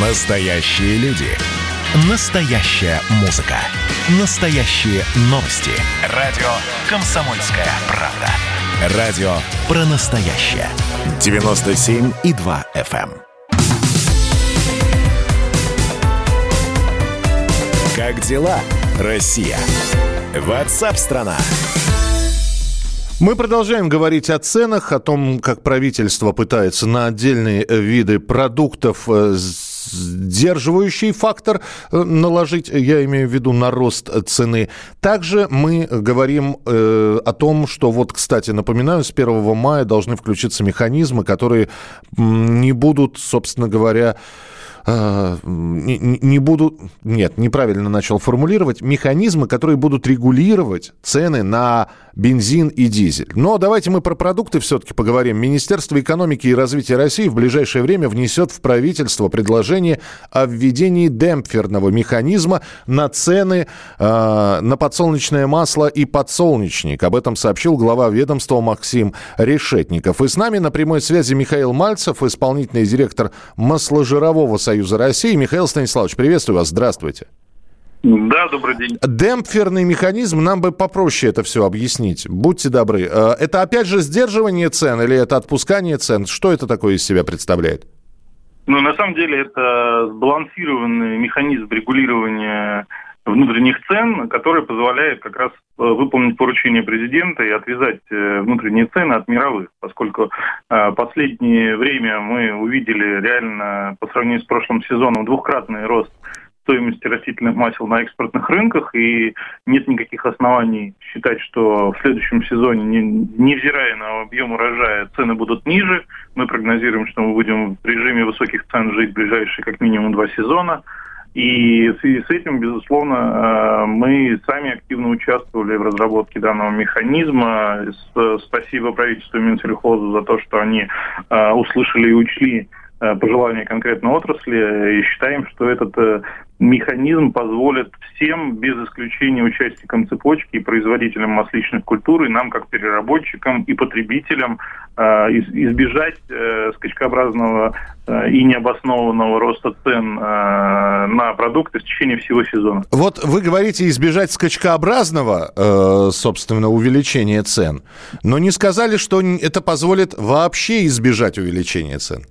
Настоящие люди. Настоящая музыка. Настоящие новости. Радио «Комсомольская правда». Радио про настоящее. 97,2 FM. эм. Как дела, Россия? Ватсап-страна! Мы продолжаем говорить о ценах, о том, как правительство пытается на отдельные виды продуктов э, сдерживающий фактор э, наложить, я имею в виду на рост цены. Также мы говорим э, о том, что вот, кстати, напоминаю, с 1 мая должны включиться механизмы, которые не будут, собственно говоря, не, не буду, нет, неправильно начал формулировать, механизмы, которые будут регулировать цены на бензин и дизель. Но давайте мы про продукты все-таки поговорим. Министерство экономики и развития России в ближайшее время внесет в правительство предложение о введении демпферного механизма на цены э, на подсолнечное масло и подсолнечник. Об этом сообщил глава ведомства Максим Решетников. И с нами на прямой связи Михаил Мальцев, исполнительный директор Масложирового союза России. Михаил Станиславович, приветствую вас. Здравствуйте. Да, добрый день. Демпферный механизм, нам бы попроще это все объяснить. Будьте добры. Э, это опять же сдерживание цен или это отпускание цен? Что это такое из себя представляет? Ну, на самом деле, это сбалансированный механизм регулирования внутренних цен, который позволяет как раз э, выполнить поручение президента и отвязать э, внутренние цены от мировых, поскольку последнее время мы увидели реально по сравнению с прошлым сезоном двухкратный рост стоимости растительных масел на экспортных рынках, и нет никаких оснований считать, что в следующем сезоне, не, невзирая на объем урожая, цены будут ниже. Мы прогнозируем, что мы будем в режиме высоких цен жить ближайшие как минимум два сезона. И в связи с этим, безусловно, э, мы сами активно участвовали в разработке данного механизма. Спасибо правительству Минсельхозу за то, что они э, услышали и учли пожелания конкретной отрасли и считаем, что этот э, механизм позволит всем, без исключения участникам цепочки и производителям масличных культур, и нам, как переработчикам и потребителям, э, избежать скачкообразного и необоснованного роста цен на продукты в течение всего сезона. Вот вы говорите избежать скачкообразного, собственно, увеличения цен, но не сказали, что это позволит вообще избежать увеличения цен.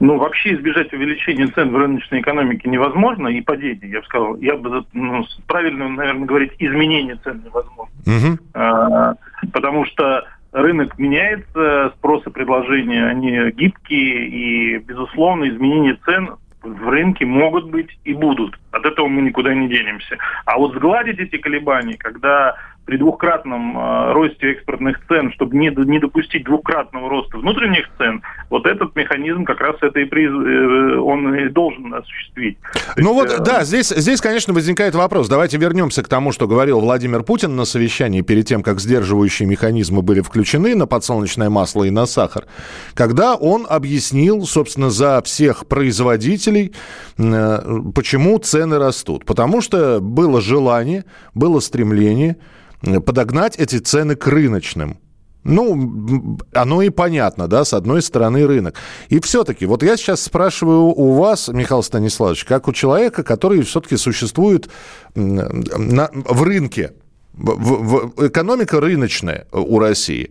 Ну, вообще избежать увеличения цен в рыночной экономике невозможно, и падения, я бы сказал, я бы, ну, правильно, наверное, говорить, изменение цен невозможно. Угу. А, потому что рынок меняется, спрос и предложение, они гибкие, и, безусловно, изменение цен в рынке могут быть и будут. От этого мы никуда не денемся. А вот сгладить эти колебания, когда при двухкратном э, росте экспортных цен, чтобы не, не допустить двухкратного роста внутренних цен, вот этот механизм как раз это и приз, э, он и должен осуществить. Ну вот, э... да, здесь, здесь, конечно, возникает вопрос. Давайте вернемся к тому, что говорил Владимир Путин на совещании перед тем, как сдерживающие механизмы были включены на подсолнечное масло и на сахар, когда он объяснил, собственно, за всех производителей, почему цены растут. Потому что было желание, было стремление подогнать эти цены к рыночным. Ну, оно и понятно, да, с одной стороны рынок. И все-таки, вот я сейчас спрашиваю у вас, Михаил Станиславович, как у человека, который все-таки существует на, в рынке, в, в, экономика рыночная у России.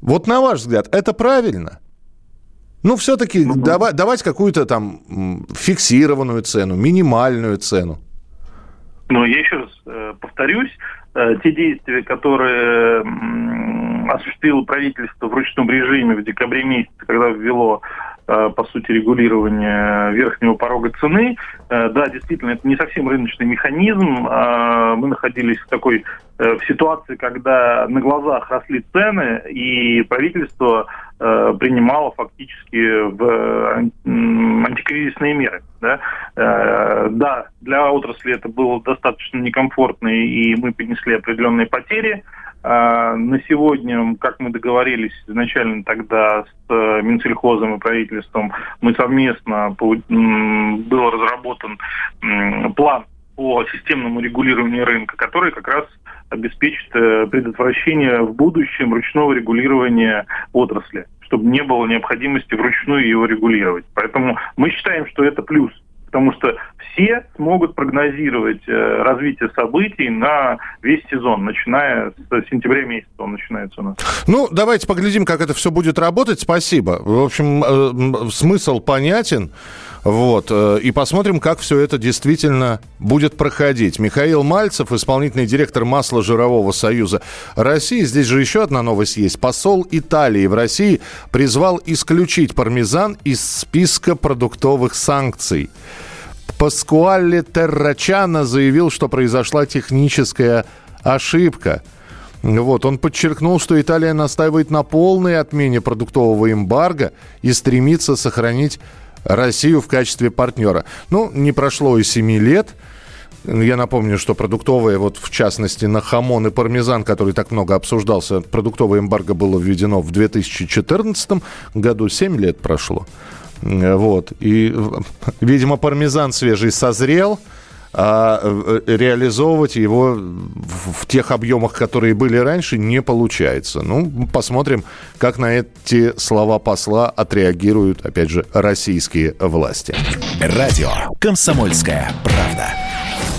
Вот на ваш взгляд, это правильно? Ну, все-таки угу. давать, давать какую-то там фиксированную цену, минимальную цену. Ну, я еще раз э, повторюсь, те действия, которые осуществило правительство в ручном режиме в декабре месяце, когда ввело э, по сути, регулирование верхнего порога цены. Э, да, действительно, это не совсем рыночный механизм. Мы находились в такой в ситуации, когда на глазах росли цены, и правительство принимало фактически в антикризисные меры. Да? Э, да, для отрасли это было достаточно некомфортно, и мы понесли определенные потери. Э, на сегодня, как мы договорились изначально тогда с э, Минсельхозом и правительством, мы совместно, был разработан план по системному регулированию рынка, который как раз обеспечит предотвращение в будущем ручного регулирования отрасли чтобы не было необходимости вручную его регулировать. Поэтому мы считаем, что это плюс потому что все смогут прогнозировать э, развитие событий на весь сезон, начиная с сентября месяца он начинается у нас. Ну, давайте поглядим, как это все будет работать. Спасибо. В общем, э, смысл понятен. Вот. Э, и посмотрим, как все это действительно будет проходить. Михаил Мальцев, исполнительный директор Масло-жирового союза России. Здесь же еще одна новость есть. Посол Италии в России призвал исключить пармезан из списка продуктовых санкций. Паскуале Террачана заявил, что произошла техническая ошибка. Вот, он подчеркнул, что Италия настаивает на полной отмене продуктового эмбарго и стремится сохранить Россию в качестве партнера. Ну, не прошло и 7 лет. Я напомню, что продуктовые, вот в частности на хамон и пармезан, который так много обсуждался, продуктовое эмбарго было введено в 2014 году, 7 лет прошло. Вот. И, видимо, пармезан свежий созрел, а э, реализовывать его в тех объемах, которые были раньше, не получается. Ну, посмотрим, как на эти слова посла отреагируют, опять же, российские власти. Радио «Комсомольская правда».